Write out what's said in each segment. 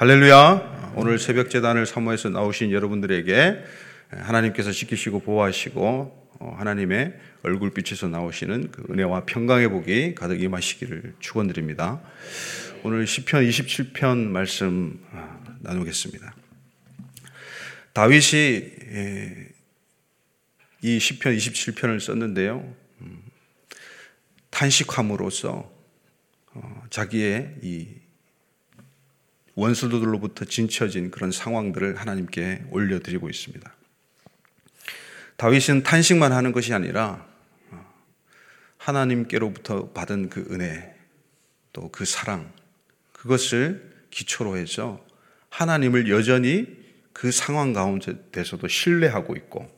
할렐루야. 오늘 새벽 재단을 사모해서 나오신 여러분들에게 하나님께서 지키시고 보호하시고 어, 하나님의 얼굴빛에서 나오시는 그 은혜와 평강의 복이 가득 임하시기를 축원드립니다. 오늘 시편 27편 말씀 아, 나누겠습니다. 다윗이 이 시편 27편을 썼는데요. 음, 탄식함으로써 어, 자기의 이 원수들로부터 진쳐진 그런 상황들을 하나님께 올려드리고 있습니다. 다윗은 탄식만 하는 것이 아니라 어, 하나님께로부터 받은 그 은혜 또 그 사랑 그것을 기초로 해서 하나님을 여전히 그 상황 가운데서도 신뢰하고 있고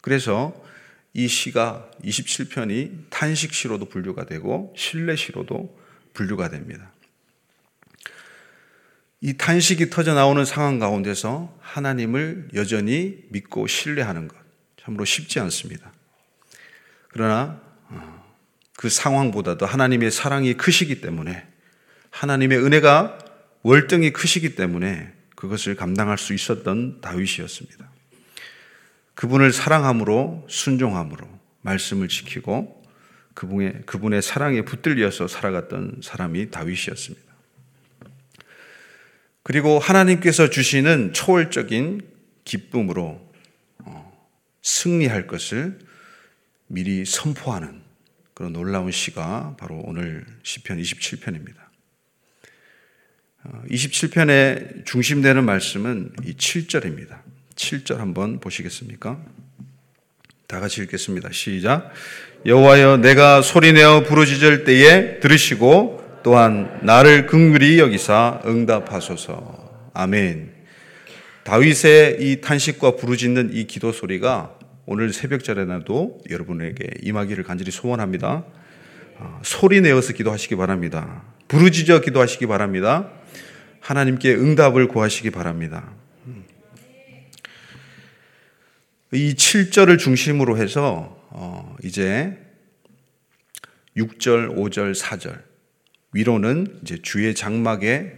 그래서 이 시가 27편이 탄식시로도 분류가 되고 신뢰시로도 분류가 됩니다. 이 탄식이 터져 나오는 상황 가운데서 하나님을 여전히 믿고 신뢰하는 것 참으로 쉽지 않습니다. 그러나 어, 그 상황보다도 하나님의 사랑이 크시기 때문에 하나님의 은혜가 월등히 크시기 때문에 그것을 감당할 수 있었던 다윗이었습니다. 그분을 사랑함으로 순종함으로 말씀을 지키고 그분의 그분의 사랑에 붙들려서 살아갔던 사람이 다윗이었습니다. 그리고 하나님께서 주시는 초월적인 기쁨으로 어, 승리할 것을 미리 선포하는 그런 놀라운 시가 바로 오늘 시편 27편입니다. 27편의 중심되는 말씀은 이 7절입니다. 7절 한번 보시겠습니까? 다 같이 읽겠습니다. 시작. 여호와여 내가 소리내어 부르짖을 때에 들으시고 또한 나를 긍휼히 여기사 응답하소서. 아멘. 다윗의 이 탄식과 부르짖는 이 기도 소리가 오늘 새벽절에나도 여러분에게 임하기를 간절히 소원합니다. 아, 소리 내어서 기도하시기 바랍니다. 부르짖어 기도하시기 바랍니다. 하나님께 응답을 구하시기 바랍니다. 이 7절을 중심으로 해서 어, 이제 6절, 5절, 4절 위로는 이제 주의 장막의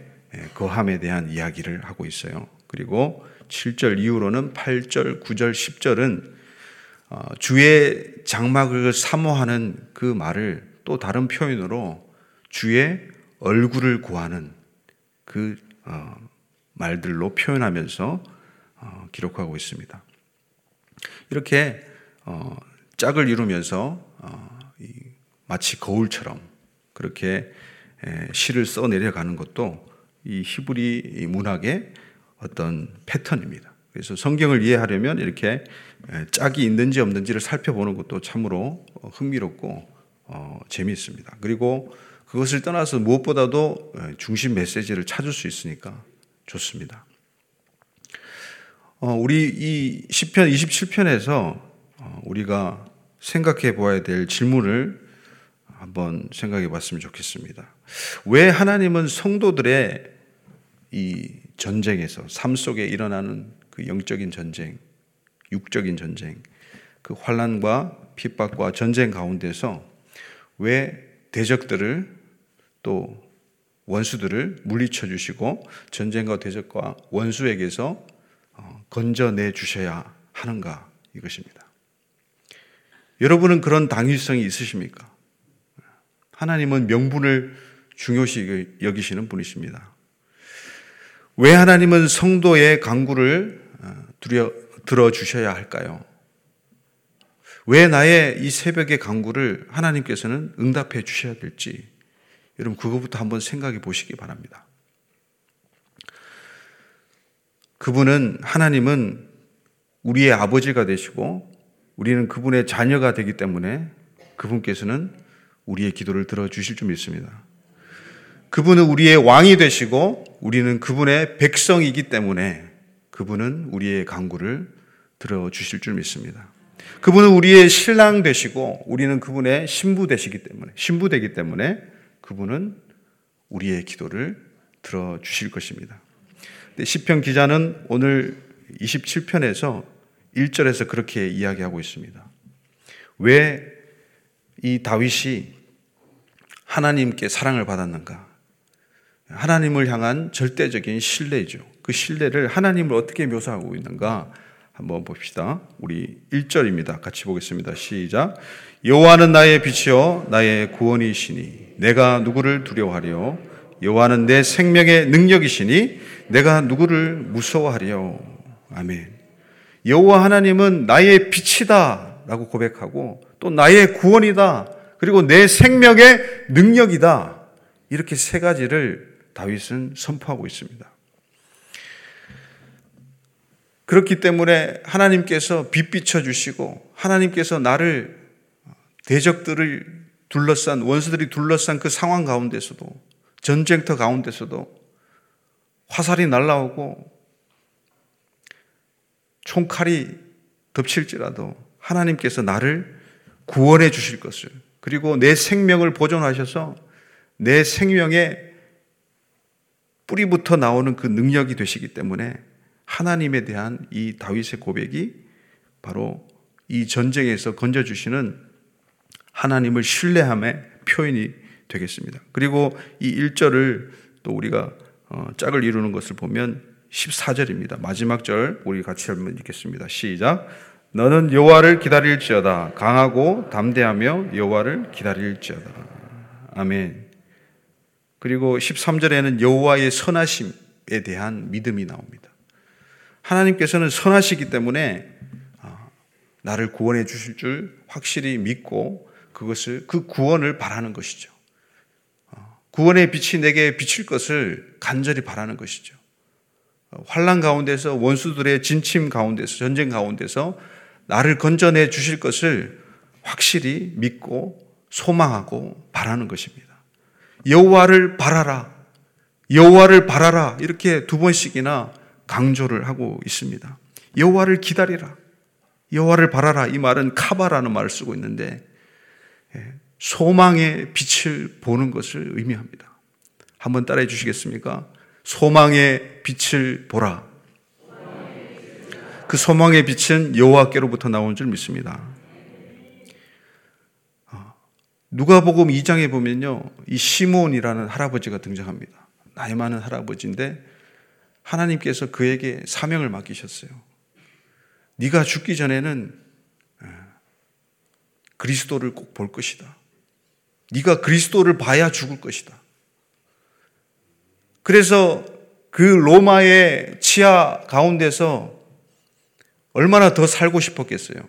거함에 대한 이야기를 하고 있어요. 그리고 7절 이후로는 8절, 9절, 10절은 주의 장막을 사모하는 그 말을 또 다른 표현으로 주의 얼굴을 구하는 그 어, 말들로 표현하면서 어, 기록하고 있습니다. 이렇게 어, 짝을 이루면서 마치 거울처럼 그렇게 시를 써 내려가는 것도 이 히브리 문학의 어떤 패턴입니다. 그래서 성경을 이해하려면 이렇게 짝이 있는지 없는지를 살펴보는 것도 참으로 흥미롭고 재미있습니다. 그리고 그것을 떠나서 무엇보다도 중심 메시지를 찾을 수 있으니까 좋습니다. 어, 우리 이 시편 27편에서 어, 우리가 생각해 보아야 될 질문을 한번 생각해 봤으면 좋겠습니다. 왜 하나님은 성도들의 이 전쟁에서 삶 속에 일어나는 그 영적인 전쟁, 육적인 전쟁, 그 환란과 핍박과 전쟁 가운데서 왜 대적들을 또 원수들을 물리쳐 주시고 전쟁과 대적과 원수에게서 어, 건져내 주셔야 하는가 이것입니다. 여러분은 그런 당위성이 있으십니까? 하나님은 명분을 중요시 여기시는 분이십니다. 왜 하나님은 성도의 강구를 어, 들어 주셔야 할까요? 왜 나의 이 새벽의 강구를 하나님께서는 응답해 주셔야 될지 여러분 그것부터 한번 생각해 보시기 바랍니다. 그분은 하나님은 우리의 아버지가 되시고 우리는 그분의 자녀가 되기 때문에 그분께서는 우리의 기도를 들어주실 줄 믿습니다. 그분은 우리의 왕이 되시고 우리는 그분의 백성이기 때문에 그분은 우리의 강구를 들어주실 줄 믿습니다. 그분은 우리의 신랑 되시고 우리는 그분의 신부 되시기 때문에 신부 되기 때문에 그분은 우리의 기도를 들어 주실 것입니다. 시편 기자는 오늘 27편에서 1절에서 그렇게 이야기하고 있습니다. 왜 이 다윗이 하나님께 사랑을 받았는가? 하나님을 향한 절대적인 신뢰죠. 그 신뢰를 하나님을 어떻게 묘사하고 있는가 한번 봅시다. 우리 1절입니다. 같이 보겠습니다. 시작. 여호와는 나의 빛이요 나의 구원이시니 내가 누구를 두려워하리요 여호와는 내 생명의 능력이시니 내가 누구를 무서워하리요. 아멘. 여호와 하나님은 나의 빛이다 라고 고백하고 또 나의 구원이다. 그리고 내 생명의 능력이다. 이렇게 세 가지를 다윗은 선포하고 있습니다. 그렇기 때문에 하나님께서 빛 비춰 주시고 하나님께서 나를 대적들을 둘러싼 원수들이 둘러싼 그 상황 가운데서도 전쟁터 가운데서도 화살이 날라오고 총칼이 덮칠지라도 하나님께서 나를 구원해 주실 것을 그리고 내 생명을 보존하셔서 내 생명의 뿌리부터 나오는 그 능력이 되시기 때문에 하나님에 대한 이 다윗의 고백이 바로 이 전쟁에서 건져 주시는 하나님을 신뢰함의 표현이 되겠습니다. 그리고 이 1절을 또 우리가 어, 짝을 이루는 것을 보면 14절입니다. 마지막 절 우리 같이 한번 읽겠습니다. 시작. 너는 여호와를 기다릴지어다 강하고 담대하며 여호와를 기다릴지어다. 아멘. 그리고 13절에는 여호와의 선하심에 대한 믿음이 나옵니다. 하나님께서는 선하시기 때문에 아, 나를 구원해 주실 줄 확실히 믿고 그것을 그 구원을 바라는 것이죠. 아, 구원의 빛이 내게 비칠 것을 간절히 바라는 것이죠. 환란 가운데서 원수들의 진침 가운데서 전쟁 가운데서 나를 건져내 주실 것을 확실히 믿고 소망하고 바라는 것입니다. 여호와를 바라라. 여호와를 바라라. 이렇게 두 번씩이나 강조를 하고 있습니다. 여호와를 기다리라. 여호와를 바라라. 이 말은 카바라는 말을 쓰고 있는데 예, 소망의 빛을 보는 것을 의미합니다. 한번 따라해 주시겠습니까? 소망의 빛을 보라. 그 소망의 빛은 여호와께로부터 나온 줄 믿습니다. 어, 누가복음 2장에 보면요. 이 시몬이라는 할아버지가 등장합니다. 나이 많은 할아버지인데 하나님께서 그에게 사명을 맡기셨어요. 네가 죽기 전에는 예, 그리스도를 꼭 볼 것이다. 네가 그리스도를 봐야 죽을 것이다. 그래서 그 로마의 치하 가운데서 얼마나 더 살고 싶었겠어요.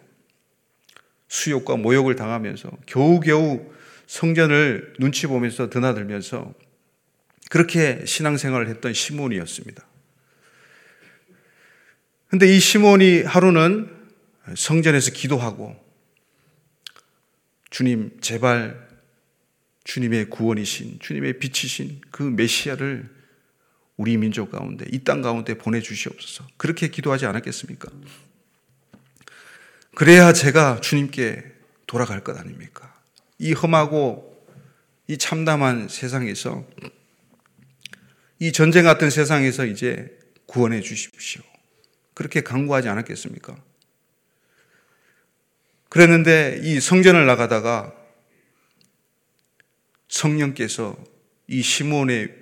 수욕과 모욕을 당하면서 겨우겨우 성전을 눈치 보면서 드나들면서 그렇게 신앙생활을 했던 시몬이었습니다. 근데 이 시몬이 하루는 성전에서 기도하고 주님 제발 주님의 구원이신 주님의 빛이신 그 메시아를 우리 민족 가운데 이 땅 가운데 보내 주시옵소서. 그렇게 기도하지 않았겠습니까? 그래야 제가 주님께 돌아갈 것 아닙니까? 이 험하고 이 참담한 세상에서 이 전쟁 같은 세상에서 이제 구원해 주십시오. 그렇게 강구하지 않았겠습니까? 그랬는데 이 성전을 나가다가 성령께서 이 시몬의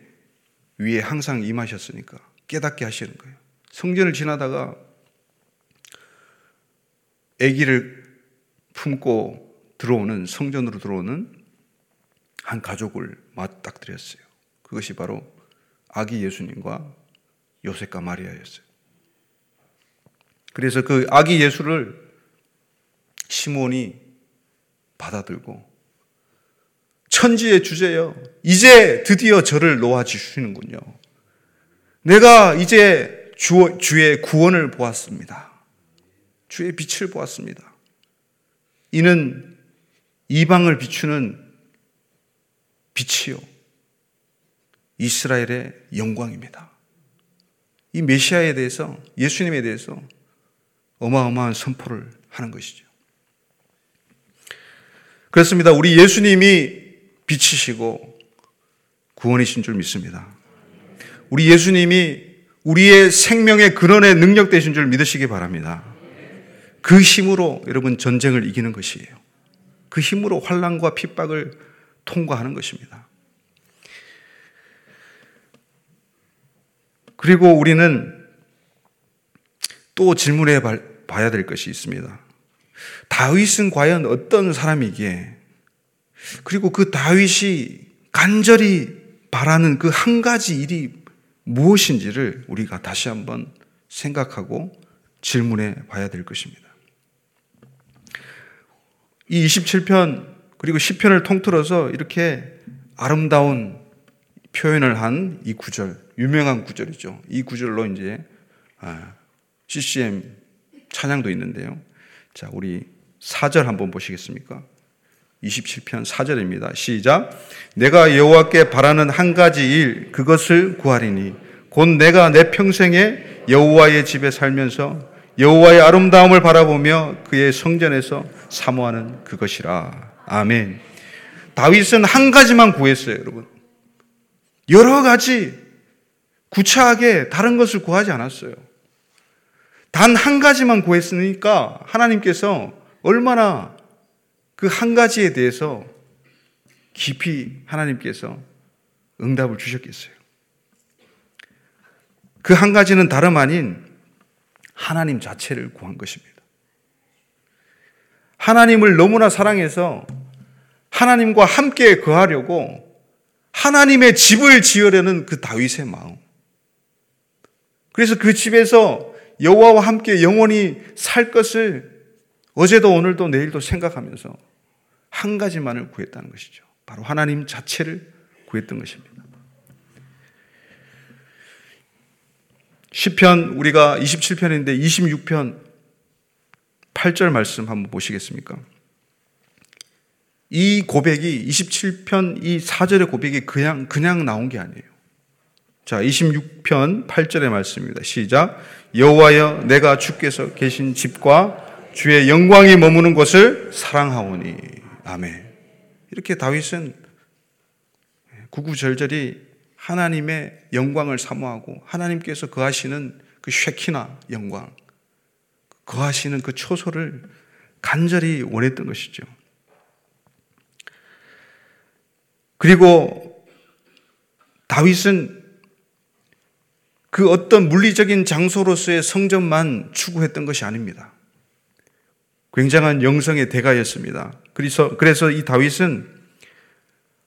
위에 항상 임하셨으니까 깨닫게 하시는 거예요. 성전을 지나다가 아기를 품고 들어오는 성전으로 들어오는 한 가족을 맞닥뜨렸어요. 그것이 바로 아기 예수님과 요셉과 마리아였어요. 그래서 그 아기 예수를 시몬이 받아들고 천지의 주제요. 이제 드디어 저를 놓아주시는군요. 내가 이제 주, 주의 구원을 보았습니다. 주의 빛을 보았습니다. 이는 이방을 비추는 빛이요. 이스라엘의 영광입니다. 이 메시아에 대해서, 예수님에 대해서 어마어마한 선포를 하는 것이죠. 그렇습니다. 우리 예수님이 빛이시고 구원이신 줄 믿습니다. 우리 예수님이 우리의 생명의 근원의 능력 되신 줄 믿으시기 바랍니다. 그 힘으로 여러분 전쟁을 이기는 것이에요. 그 힘으로 환란과 핍박을 통과하는 것입니다. 그리고 우리는 또 질문해 봐야 될 것이 있습니다. 다윗은 과연 어떤 사람이기에 그리고 그 다윗이 간절히 바라는 그 한 가지 일이 무엇인지를 우리가 다시 한번 생각하고 질문해 봐야 될 것입니다. 이 27편 그리고 10편을 통틀어서 이렇게 아름다운 표현을 한 이 구절, 유명한 구절이죠. 이 구절로 이제 CCM 아, 찬양도 있는데요. 자, 우리 4절 한번 보시겠습니까? 27편 4절입니다. 시작. 내가 여호와께 바라는 한 가지 일 그것을 구하리니 곧 내가 내 평생에 여호와의 집에 살면서 여호와의 아름다움을 바라보며 그의 성전에서 사모하는 그것이라. 아멘. 다윗은 한 가지만 구했어요, 여러분. 여러 가지 구차하게 다른 것을 구하지 않았어요. 단 한 가지만 구했으니까 하나님께서 얼마나 그 한 가지에 대해서 깊이 하나님께서 응답을 주셨겠어요. 그 한 가지는 다름 아닌 하나님 자체를 구한 것입니다. 하나님을 너무나 사랑해서 하나님과 함께 거하려고 하나님의 집을 지으려는 그 다윗의 마음. 그래서 그 집에서 여호와와 함께 영원히 살 것을 어제도 오늘도 내일도 생각하면서 한 가지만을 구했다는 것이죠. 바로 하나님 자체를 구했던 것입니다. 10편 우리가 27편인데 26편 8절 말씀 한번 보시겠습니까? 이 고백이 27편 이 4절의 고백이 그냥 그냥 나온 게 아니에요. 자, 26편 8절의 말씀입니다. 시작. 여호와여 내가 주께서 계신 집과 주의 영광이 머무는 곳을 사랑하오니. 아멘. 이렇게 다윗은 구구절절이 하나님의 영광을 사모하고 하나님께서 거하시는 그 쉐키나 영광, 거하시는 그 초소를 간절히 원했던 것이죠. 그리고 다윗은 그 어떤 물리적인 장소로서의 성전만 추구했던 것이 아닙니다. 굉장한 영성의 대가였습니다. 그래서, 그래서 이 다윗은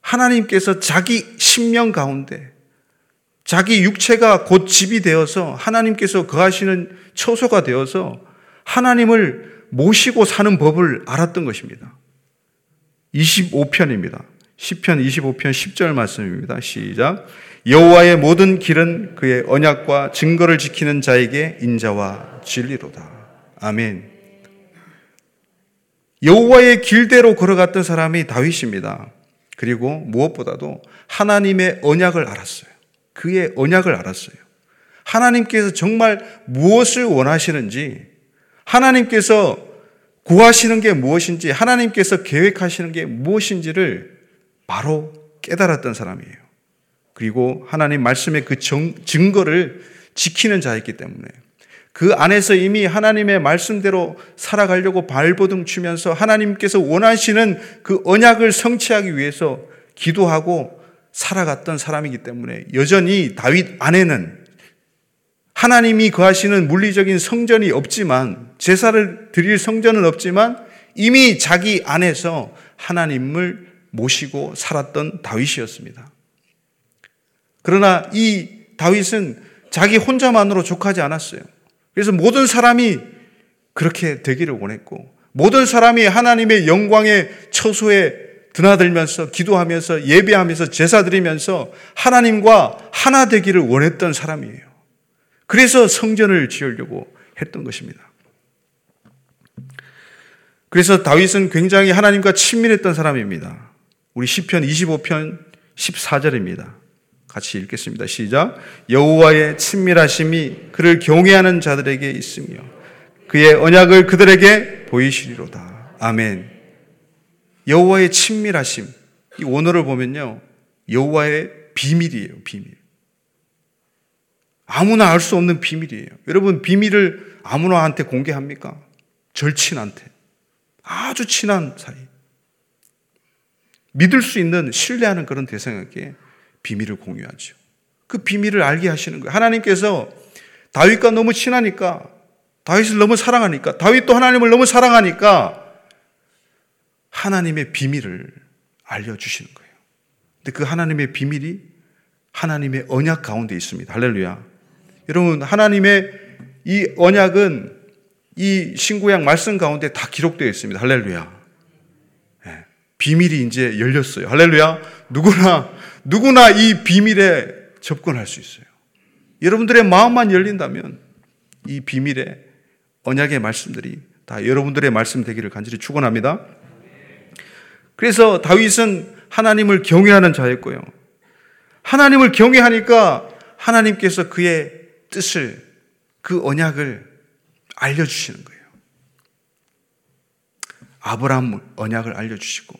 하나님께서 자기 신명 가운데 자기 육체가 곧 집이 되어서 하나님께서 거하시는 처소가 되어서 하나님을 모시고 사는 법을 알았던 것입니다. 25편입니다. 10편 25편 10절 말씀입니다. 시작. 여호와의 모든 길은 그의 언약과 증거를 지키는 자에게 인자와 진리로다. 아멘. 여호와의 길대로 걸어갔던 사람이 다윗입니다. 그리고 무엇보다도 하나님의 언약을 알았어요. 그의 언약을 알았어요. 하나님께서 정말 무엇을 원하시는지, 하나님께서 구하시는 게 무엇인지, 하나님께서 계획하시는 게 무엇인지를 바로 깨달았던 사람이에요. 그리고 하나님 말씀의 그 정, 증거를 지키는 자였기 때문에 그 안에서 이미 하나님의 말씀대로 살아가려고 발버둥 치면서 하나님께서 원하시는 그 언약을 성취하기 위해서 기도하고 살아갔던 사람이기 때문에 여전히 다윗 안에는 하나님이 거하시는 물리적인 성전이 없지만 제사를 드릴 성전은 없지만 이미 자기 안에서 하나님을 모시고 살았던 다윗이었습니다. 그러나 이 다윗은 자기 혼자만으로 족하지 않았어요. 그래서 모든 사람이 그렇게 되기를 원했고 모든 사람이 하나님의 영광의 처소에 드나들면서 기도하면서 예배하면서 제사 드리면서 하나님과 하나 되기를 원했던 사람이에요. 그래서 성전을 지으려고 했던 것입니다. 그래서 다윗은 굉장히 하나님과 친밀했던 사람입니다. 우리 시편 25편 14절입니다. 같이 읽겠습니다. 시작. 여호와의 친밀하심이 그를 경외하는 자들에게 있으며 그의 언약을 그들에게 보이시리로다. 아멘. 여호와의 친밀하심. 이 원어를 보면요. 여호와의 비밀이에요. 비밀. 아무나 알 수 없는 비밀이에요. 여러분 비밀을 아무나한테 공개합니까? 절친한테. 아주 친한 사이. 믿을 수 있는 신뢰하는 그런 대상에게 비밀을 공유하죠. 그 비밀을 알게 하시는 거예요. 하나님께서 다윗과 너무 친하니까 다윗을 너무 사랑하니까 다윗도 하나님을 너무 사랑하니까 하나님의 비밀을 알려 주시는 거예요. 근데 그 하나님의 비밀이 하나님의 언약 가운데 있습니다. 할렐루야. 여러분, 하나님의 이 언약은 이 신구약 말씀 가운데 다 기록되어 있습니다. 할렐루야. 네. 비밀이 이제 열렸어요. 할렐루야. 누구나, 누구나 이 비밀에 접근할 수 있어요. 여러분들의 마음만 열린다면 이 비밀의 언약의 말씀들이 다 여러분들의 말씀 되기를 간절히 축원합니다. 그래서 다윗은 하나님을 경외하는 자였고요. 하나님을 경외하니까 하나님께서 그의 뜻을 그 언약을 알려 주시는 거예요. 아브라함 언약을 알려 주시고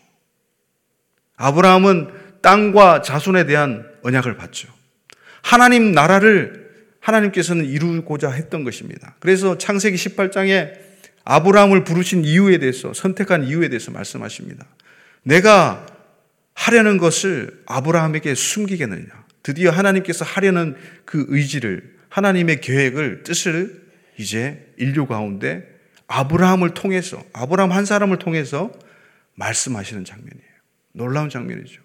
아브라함은 땅과 자손에 대한 언약을 받죠. 하나님 나라를 하나님께서는 이루고자 했던 것입니다. 그래서 창세기 18장에 아브라함을 부르신 이유에 대해서 선택한 이유에 대해서 말씀하십니다. 내가 하려는 것을 아브라함에게 숨기겠느냐. 드디어 하나님께서 하려는 그 의지를 하나님의 계획을 뜻을 이제 인류 가운데 아브라함을 통해서 아브라함 한 사람을 통해서 말씀하시는 장면이에요. 놀라운 장면이죠.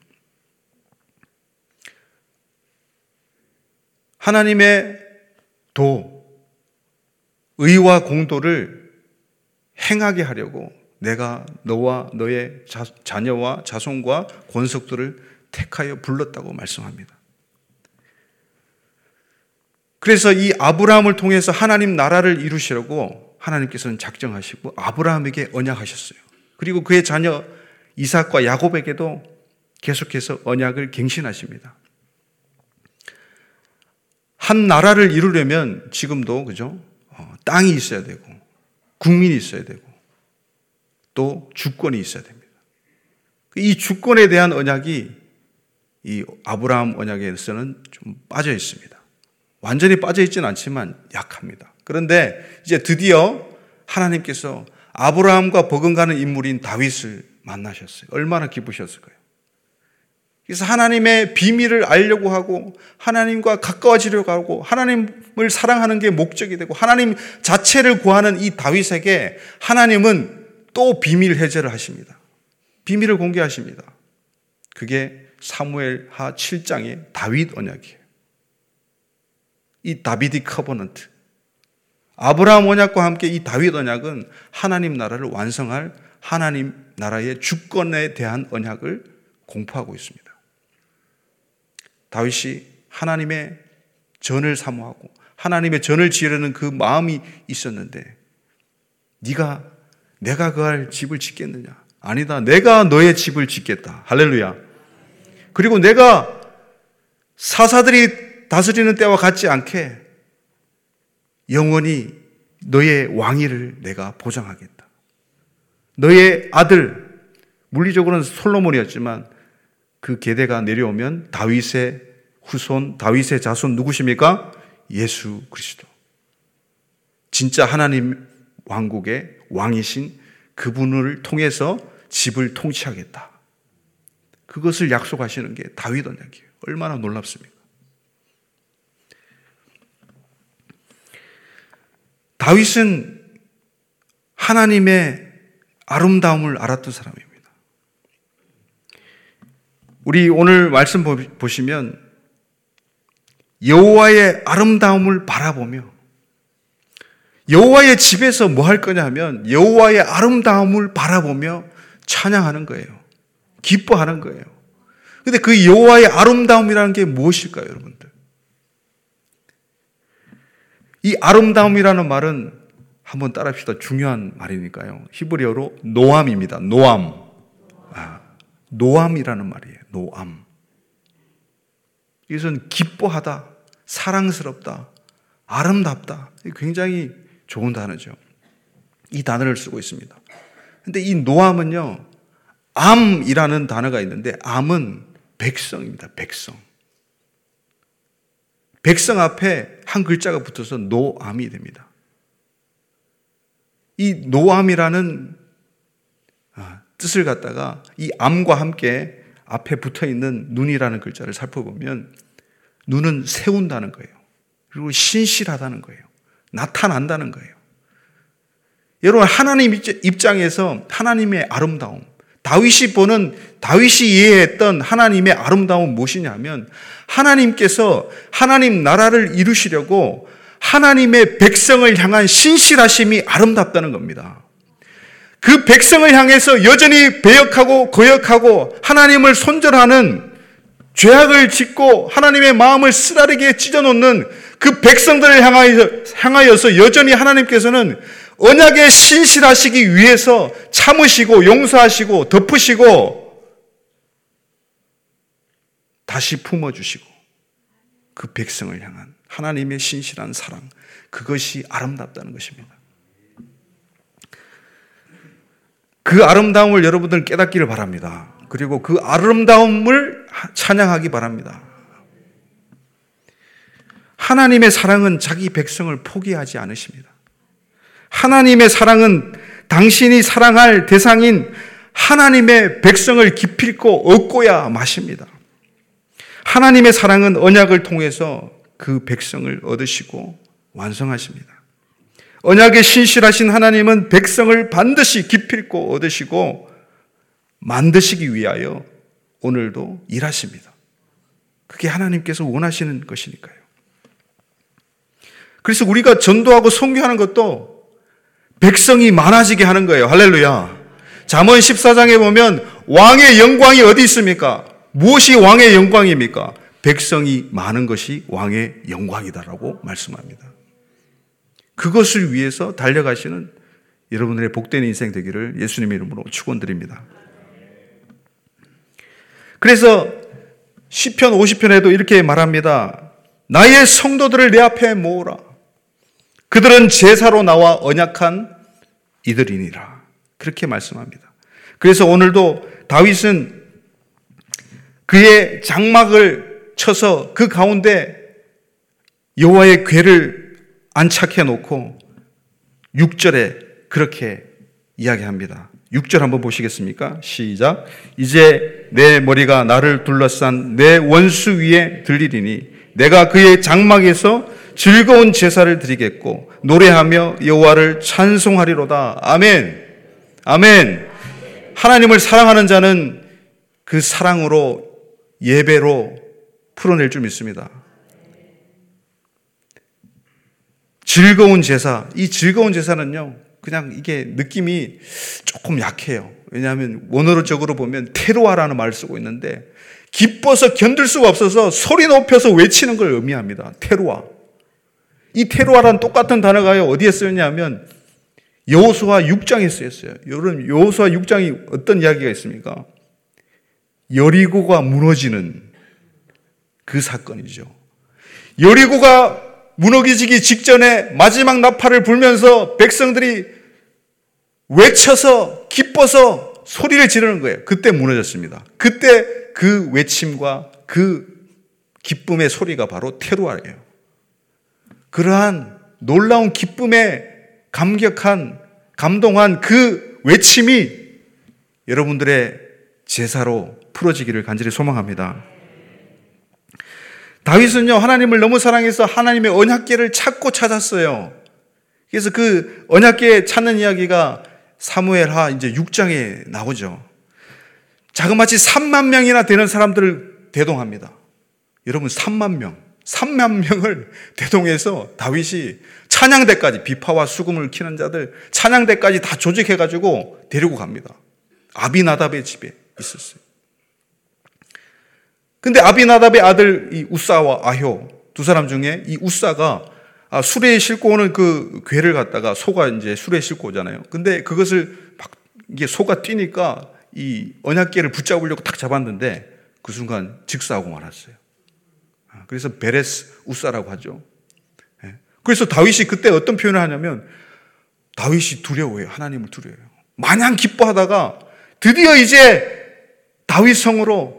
하나님의 도, 의와 공도를 행하게 하려고 내가 너와 너의 자, 자녀와 자손과 권속들을 택하여 불렀다고 말씀합니다. 그래서 이 아브라함을 통해서 하나님 나라를 이루시려고 하나님께서는 작정하시고 아브라함에게 언약하셨어요. 그리고 그의 자녀 이삭과 야곱에게도 계속해서 언약을 갱신하십니다. 한 나라를 이루려면 지금도 그죠? 어, 땅이 있어야 되고 국민이 있어야 되고 또 주권이 있어야 됩니다. 이 주권에 대한 언약이 이 아브라함 언약에서는 좀 빠져 있습니다. 완전히 빠져 있지는 않지만 약합니다. 그런데 이제 드디어 하나님께서 아브라함과 버금가는 인물인 다윗을 만나셨어요. 얼마나 기쁘셨을까요? 그래서 하나님의 비밀을 알려고 하고 하나님과 가까워지려고 하고 하나님을 사랑하는 게 목적이 되고 하나님 자체를 구하는 이 다윗에게 하나님은 또 비밀 해제를 하십니다. 비밀을 공개하십니다. 그게 사무엘 하 7장의 다윗 언약이에요. 이 Davidic Covenant. 아브라함 언약과 함께 이 다윗 언약은 하나님 나라를 완성할 하나님 나라의 주권에 대한 언약을 공포하고 있습니다. 다윗이 하나님의 전을 사모하고 하나님의 전을 지으려는 그 마음이 있었는데 네가 내가 거할 집을 짓겠느냐? 아니다. 내가 너의 집을 짓겠다. 할렐루야. 그리고 내가 사사들이 다스리는 때와 같지 않게 영원히 너의 왕위를 내가 보장하겠다. 너의 아들, 물리적으로는 솔로몬이었지만 그 계대가 내려오면 다윗의 후손, 다윗의 자손 누구십니까? 예수 그리스도. 진짜 하나님 왕국의 왕이신 그분을 통해서 집을 통치하겠다. 그것을 약속하시는 게 다윗 언약이에요. 얼마나 놀랍습니까? 다윗은 하나님의 아름다움을 알았던 사람입니다. 우리 오늘 말씀 보시면 여호와의 아름다움을 바라보며 여호와의 집에서 뭐 할 거냐 하면 여호와의 아름다움을 바라보며 찬양하는 거예요. 기뻐하는 거예요. 근데 그 여호와의 아름다움이라는 게 무엇일까요, 여러분들? 이 아름다움이라는 말은 한번 따라합시다. 중요한 말이니까요. 히브리어로 נועם입니다. נועם. 아, נועם이라는 말이에요. נועם. 이것은 기뻐하다, 사랑스럽다, 아름답다. 굉장히 좋은 단어죠. 이 단어를 쓰고 있습니다. 근데 이 노암은요, 암이라는 단어가 있는데, 암은 백성입니다. 백성. 백성 앞에 한 글자가 붙어서 노암이 됩니다. 이 노암이라는 아, 뜻을 갖다가 이 암과 함께 앞에 붙어 있는 눈이라는 글자를 살펴보면 눈은 세운다는 거예요. 그리고 신실하다는 거예요. 나타난다는 거예요. 여러분 하나님 입장에서 하나님의 아름다움, 다윗이 보는 다윗이 이해했던 하나님의 아름다움은 무엇이냐면 하나님께서 하나님 나라를 이루시려고 하나님의 백성을 향한 신실하심이 아름답다는 겁니다. 그 백성을 향해서 여전히 배역하고 거역하고 하나님을 손절하는 죄악을 짓고 하나님의 마음을 쓰라리게 찢어놓는 그 백성들을 향하여서 여전히 하나님께서는 언약에 신실하시기 위해서 참으시고 용서하시고 덮으시고 다시 품어주시고 그 백성을 향한 하나님의 신실한 사랑 그것이 아름답다는 것입니다. 그 아름다움을 여러분들 깨닫기를 바랍니다. 그리고 그 아름다움을 찬양하기 바랍니다. 하나님의 사랑은 자기 백성을 포기하지 않으십니다. 하나님의 사랑은 당신이 사랑할 대상인 하나님의 백성을 기필코 얻고야 마십니다. 하나님의 사랑은 언약을 통해서 그 백성을 얻으시고 완성하십니다. 언약에 신실하신 하나님은 백성을 반드시 기필코 얻으시고 만드시기 위하여 오늘도 일하십니다. 그게 하나님께서 원하시는 것이니까요. 그래서 우리가 전도하고 선교하는 것도 백성이 많아지게 하는 거예요. 할렐루야. 잠언 14장에 보면 왕의 영광이 어디 있습니까? 무엇이 왕의 영광입니까? 백성이 많은 것이 왕의 영광이다라고 말씀합니다. 그것을 위해서 달려가시는 여러분들의 복된 인생 되기를 예수님의 이름으로 축원드립니다. 그래서 시편 50편에도 이렇게 말합니다. 나의 성도들을 내 앞에 모으라. 그들은 제사로 나와 언약한 이들이니라. 그렇게 말씀합니다. 그래서 오늘도 다윗은 그의 장막을 쳐서 그 가운데 여호와의 궤를 안착해 놓고 6절에 그렇게 이야기합니다. 6절 한번 보시겠습니까? 시작. 이제 내 머리가 나를 둘러싼 내 원수 위에 들리리니 내가 그의 장막에서 즐거운 제사를 드리겠고 노래하며 여호와를 찬송하리로다. 아멘. 아멘. 하나님을 사랑하는 자는 그 사랑으로 예배로 풀어낼 줄 믿습니다. 즐거운 제사. 이 즐거운 제사는요. 그냥 이게 느낌이 조금 약해요. 왜냐하면 원어로적으로 보면 테로아라는 말을 쓰고 있는데 기뻐서 견딜 수가 없어서 소리 높여서 외치는 걸 의미합니다. 테로아. 이 테로아라는 똑같은 단어가 어디에 쓰였냐면 여호수아 6장에 쓰였어요. 여러분 여호수아 6장이 어떤 이야기가 있습니까? 여리고가 무너지는 그 사건이죠. 여리고가 무너지기 직전에 마지막 나팔을 불면서 백성들이 외쳐서 기뻐서 소리를 지르는 거예요. 그때 무너졌습니다. 그때 그 외침과 그 기쁨의 소리가 바로 테루아예요. 그러한 놀라운 기쁨에 감격한, 감동한 그 외침이 여러분들의 제사로 풀어지기를 간절히 소망합니다. 다윗은요, 하나님을 너무 사랑해서 하나님의 언약계를 찾고 찾았어요. 그래서 그 언약계 찾는 이야기가 사무엘하 이제 6장에 나오죠. 자그마치 3만 명이나 되는 사람들을 대동합니다. 여러분 3만 명. 3만 명을 대동해서 다윗이 찬양대까지 비파와 수금을 키는 자들 찬양대까지 다 조직해 가지고 데리고 갑니다. 아비나답의 집에 있었어요. 근데 아비나답의 아들 이 우사와 아효 두 사람 중에 이 우사가 아, 수레에 싣고 오는 그 괴를 갖다가 소가 이제 수레에 싣고 오잖아요. 근데 그것을 막 이게 소가 뛰니까 이 언약계를 붙잡으려고 탁 잡았는데 그 순간 즉사하고 말았어요. 아, 그래서 베레스 우사라고 하죠. 예. 그래서 다윗이 그때 어떤 표현을 하냐면 다윗이 두려워해요. 하나님을 두려워해요. 마냥 기뻐하다가 드디어 이제 다윗 성으로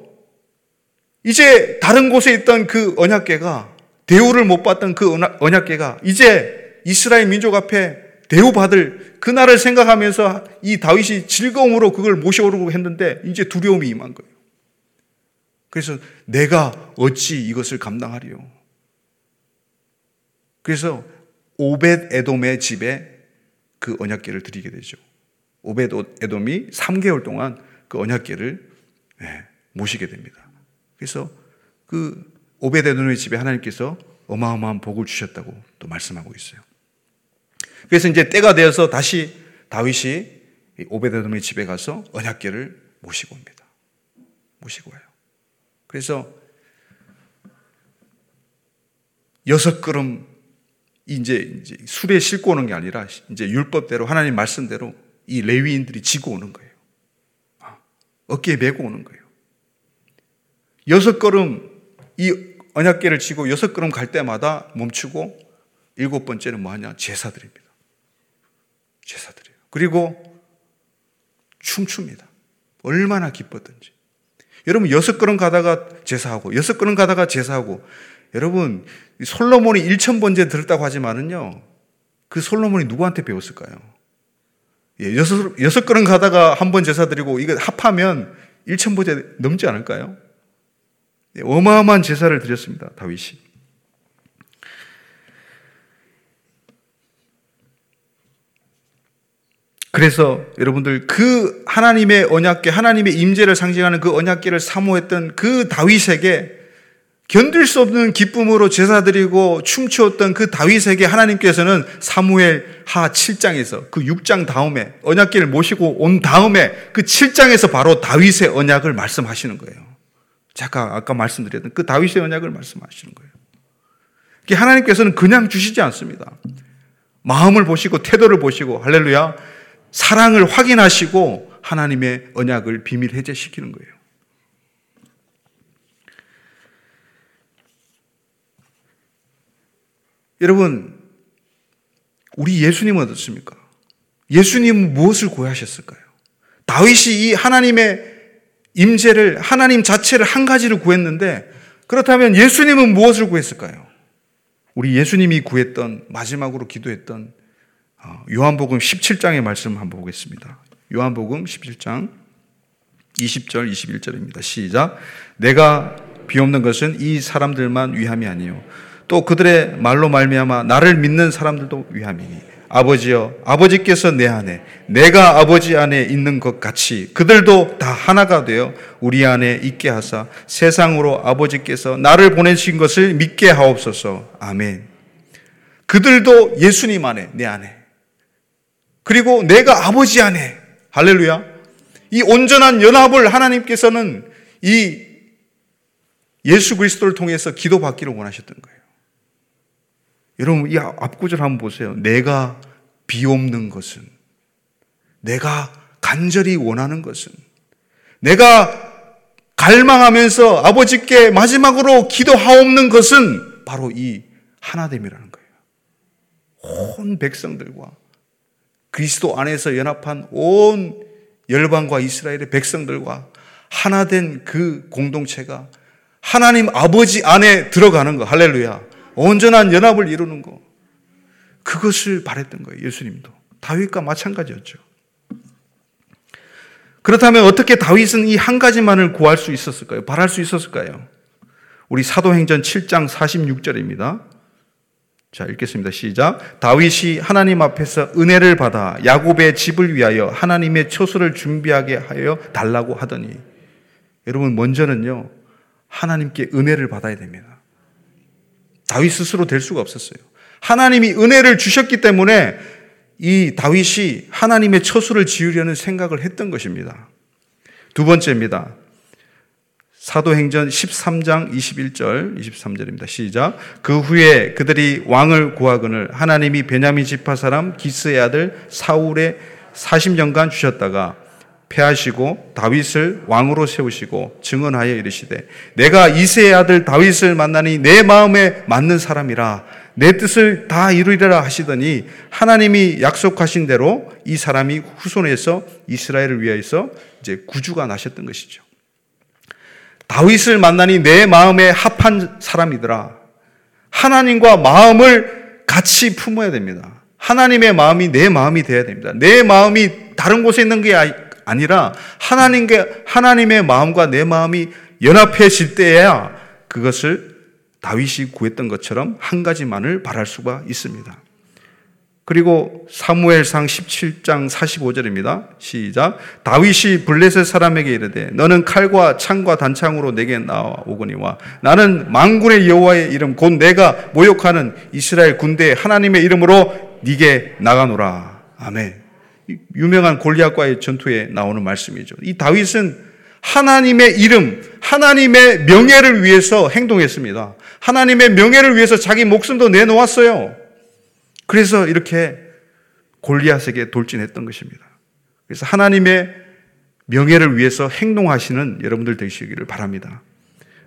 이제 다른 곳에 있던 그 언약계가 대우를 못 받던 그 언약계가 이제 이스라엘 민족 앞에 대우받을 그날을 생각하면서 이 다윗이 즐거움으로 그걸 모셔오려고 했는데 이제 두려움이 임한 거예요. 그래서 내가 어찌 이것을 감당하리요? 그래서 오벳 에돔의 집에 그 언약계를 드리게 되죠. 오벳 에돔이 3개월 동안 그 언약계를 네, 모시게 됩니다. 그래서 그 오벳 에돔의 집에 하나님께서 어마어마한 복을 주셨다고 또 말씀하고 있어요. 그래서 이제 때가 되어서 다시 다윗이 오벳 에돔의 집에 가서 언약계를 모시고 옵니다. 모시고 와요. 그래서 여섯 걸음 이제, 이제 술에 싣고 오는 게 아니라 이제 율법대로 하나님 말씀대로 이 레위인들이 지고 오는 거예요. 아, 어깨에 메고 오는 거예요. 여섯 걸음 이 언약계를 지고 여섯 걸음 갈 때마다 멈추고 일곱 번째는 뭐 하냐? 제사드립니다. 제사드려요. 그리고 춤춥니다. 얼마나 기뻤던지. 여러분 여섯 걸음 가다가 제사하고 여섯 걸음 가다가 제사하고 여러분 솔로몬이 1천 번째 들었다고 하지만은요 그 솔로몬이 누구한테 배웠을까요? 예, 여섯 여섯 걸음 가다가 한 번 제사 드리고 이거 합하면 1천 번째 넘지 않을까요? 예, 어마어마한 제사를 드렸습니다 다윗이. 그래서 여러분들 그 하나님의 언약계, 하나님의 임재를 상징하는 그 언약계를 사모했던 그 다윗에게 견딜 수 없는 기쁨으로 제사드리고 춤추었던 그 다윗에게 하나님께서는 사무엘 하 7장에서 그 6장 다음에 언약계를 모시고 온 다음에 그 7장에서 바로 다윗의 언약을 말씀하시는 거예요. 제가 아까 말씀드렸던 그 다윗의 언약을 말씀하시는 거예요. 하나님께서는 그냥 주시지 않습니다. 마음을 보시고 태도를 보시고 할렐루야 사랑을 확인하시고 하나님의 언약을 비밀 해제시키는 거예요. 여러분, 우리 예수님은 어떻습니까? 예수님은 무엇을 구하셨을까요? 다윗이 이 하나님의 임재를 하나님 자체를 한 가지를 구했는데 그렇다면 예수님은 무엇을 구했을까요? 우리 예수님이 구했던 마지막으로 기도했던 어, 요한복음 17장의 말씀 한번 보겠습니다. 요한복음 17장 20절 21절입니다. 시작. 내가 비옵는 것은 이 사람들만 위함이 아니요 또 그들의 말로 말미암아 나를 믿는 사람들도 위함이니 아버지여 아버지께서 내 안에 내가 아버지 안에 있는 것 같이 그들도 다 하나가 되어 우리 안에 있게 하사 세상으로 아버지께서 나를 보내신 것을 믿게 하옵소서 아멘 그들도 예수님 안에 내 안에 그리고 내가 아버지 안에 할렐루야. 이 온전한 연합을 하나님께서는 이 예수 그리스도를 통해서 기도받기를 원하셨던 거예요. 여러분 이 앞구절 한번 보세요. 내가 비옵는 것은 내가 간절히 원하는 것은 내가 갈망하면서 아버지께 마지막으로 기도하옵는 것은 바로 이 하나됨이라는 거예요. 온 백성들과 그리스도 안에서 연합한 온 열방과 이스라엘의 백성들과 하나 된 그 공동체가 하나님 아버지 안에 들어가는 거, 할렐루야. 온전한 연합을 이루는 거. 그것을 바랬던 거예요, 예수님도. 다윗과 마찬가지였죠. 그렇다면 어떻게 다윗은 이 한 가지만을 구할 수 있었을까요? 바랄 수 있었을까요? 우리 사도행전 7장 46절입니다. 자, 읽겠습니다. 시작. 다윗이 하나님 앞에서 은혜를 받아 야곱의 집을 위하여 하나님의 처소를 준비하게 하여 달라고 하더니 여러분 먼저는요. 하나님께 은혜를 받아야 됩니다. 다윗 스스로 될 수가 없었어요. 하나님이 은혜를 주셨기 때문에 이 다윗이 하나님의 처소를 지으려는 생각을 했던 것입니다. 두 번째입니다. 사도행전 13장 21절 23절입니다. 시작. 그 후에 그들이 왕을 구하거늘 하나님이 베냐민 지파 사람 기스의 아들 사울의 40년간 주셨다가 패하시고 다윗을 왕으로 세우시고 증언하여 이르시되 내가 이세의 아들 다윗을 만나니 내 마음에 맞는 사람이라 내 뜻을 다 이루리라 하시더니 하나님이 약속하신 대로 이 사람이 후손에서 이스라엘을 위하여서 이제 구주가 나셨던 것이죠. 다윗을 만나니 내 마음에 합한 사람이더라. 하나님과 마음을 같이 품어야 됩니다. 하나님의 마음이 내 마음이 되어야 됩니다. 내 마음이 다른 곳에 있는 게 아니라 하나님께 하나님의 마음과 내 마음이 연합해질 때에야 그것을 다윗이 구했던 것처럼 한 가지만을 바랄 수가 있습니다. 그리고 사무엘상 17장 45절입니다. 시작. 다윗이 블레셋 사람에게 이르되 너는 칼과 창과 단창으로 내게 나오거니와 나는 만군의 여호와의 이름 곧 내가 모욕하는 이스라엘 군대 하나님의 이름으로 네게 나가노라. 아멘. 유명한 골리앗과의 전투에 나오는 말씀이죠. 이 다윗은 하나님의 이름, 하나님의 명예를 위해서 행동했습니다. 하나님의 명예를 위해서 자기 목숨도 내놓았어요. 그래서 이렇게 골리앗에게 돌진했던 것입니다. 그래서 하나님의 명예를 위해서 행동하시는 여러분들 되시기를 바랍니다.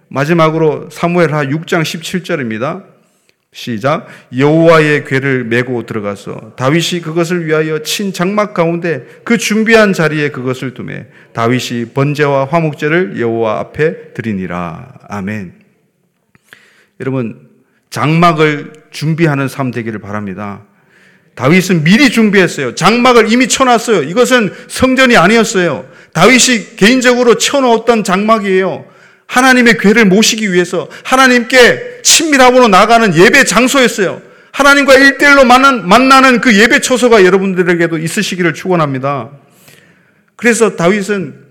마지막으로 사무엘하 6장 17절입니다. 시작 여호와의 궤를 메고 들어가서 다윗이 그것을 위하여 친 장막 가운데 그 준비한 자리에 그것을 두매 다윗이 번제와 화목제를 여호와 앞에 드리니라 아멘. 여러분 장막을 준비하는 삶 되기를 바랍니다. 다윗은 미리 준비했어요. 장막을 이미 쳐놨어요. 이것은 성전이 아니었어요. 다윗이 개인적으로 쳐놓았던 장막이에요. 하나님의 괴를 모시기 위해서 하나님께 친밀함으로 나가는 예배 장소였어요. 하나님과 일대일로 만나는 그 예배 처소가 여러분들에게도 있으시기를 축원합니다. 그래서 다윗은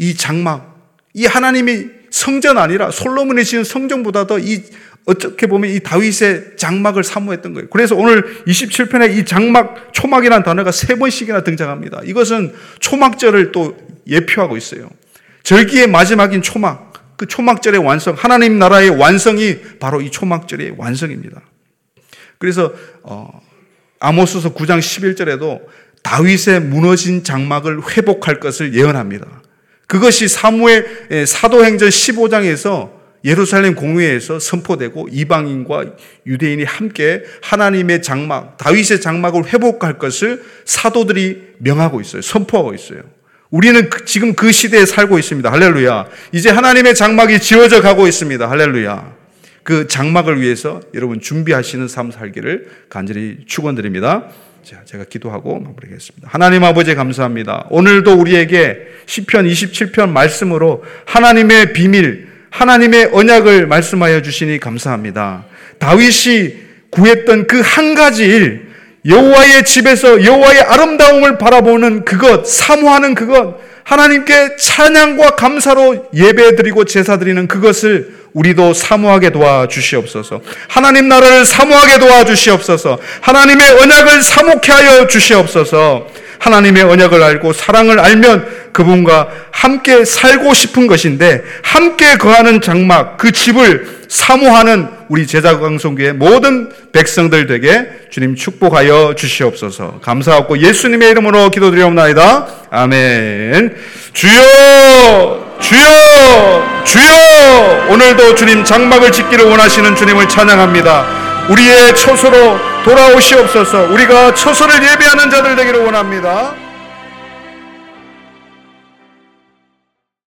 이 장막, 이 하나님이 성전 아니라 솔로몬이 지은 성전보다도 이 어떻게 보면 이 다윗의 장막을 사모했던 거예요. 그래서 오늘 27편에 이 장막, 초막이라는 단어가 세 번씩이나 등장합니다. 이것은 초막절을 또 예표하고 있어요. 절기의 마지막인 초막, 그 초막절의 완성, 하나님 나라의 완성이 바로 이 초막절의 완성입니다. 그래서 어, 아모스서 9장 11절에도 다윗의 무너진 장막을 회복할 것을 예언합니다. 그것이 사무엘 사도행전 15장에서 예루살렘 공회에서 선포되고 이방인과 유대인이 함께 하나님의 장막, 다윗의 장막을 회복할 것을 사도들이 명하고 있어요. 선포하고 있어요. 우리는 그, 지금 그 시대에 살고 있습니다. 할렐루야. 이제 하나님의 장막이 지어져 가고 있습니다. 할렐루야. 그 장막을 위해서 여러분 준비하시는 삶 살기를 간절히 축원드립니다. 자, 제가 기도하고 마무리하겠습니다. 하나님 아버지 감사합니다. 오늘도 우리에게 시편 27편 말씀으로 하나님의 비밀, 하나님의 언약을 말씀하여 주시니 감사합니다. 다윗이 구했던 그 한 가지 일, 여호와의 집에서 여호와의 아름다움을 바라보는 그것, 사모하는 그것, 하나님께 찬양과 감사로 예배드리고 제사드리는 그것을 우리도 사모하게 도와주시옵소서. 하나님 나라를 사모하게 도와주시옵소서. 하나님의 언약을 사모케 하여 주시옵소서. 하나님의 언약을 알고 사랑을 알면 그분과 함께 살고 싶은 것인데 함께 거하는 장막 그 집을 사모하는 우리 제자광성교의 모든 백성들 되게 주님 축복하여 주시옵소서. 감사하고 예수님의 이름으로 기도드리옵나이다. 아멘. 주여 주여 주여 오늘도 주님 장막을 짓기를 원하시는 주님을 찬양합니다. 우리의 처소로 돌아오시옵소서. 우리가 처소를 예배하는 자들 되기를 원합니다.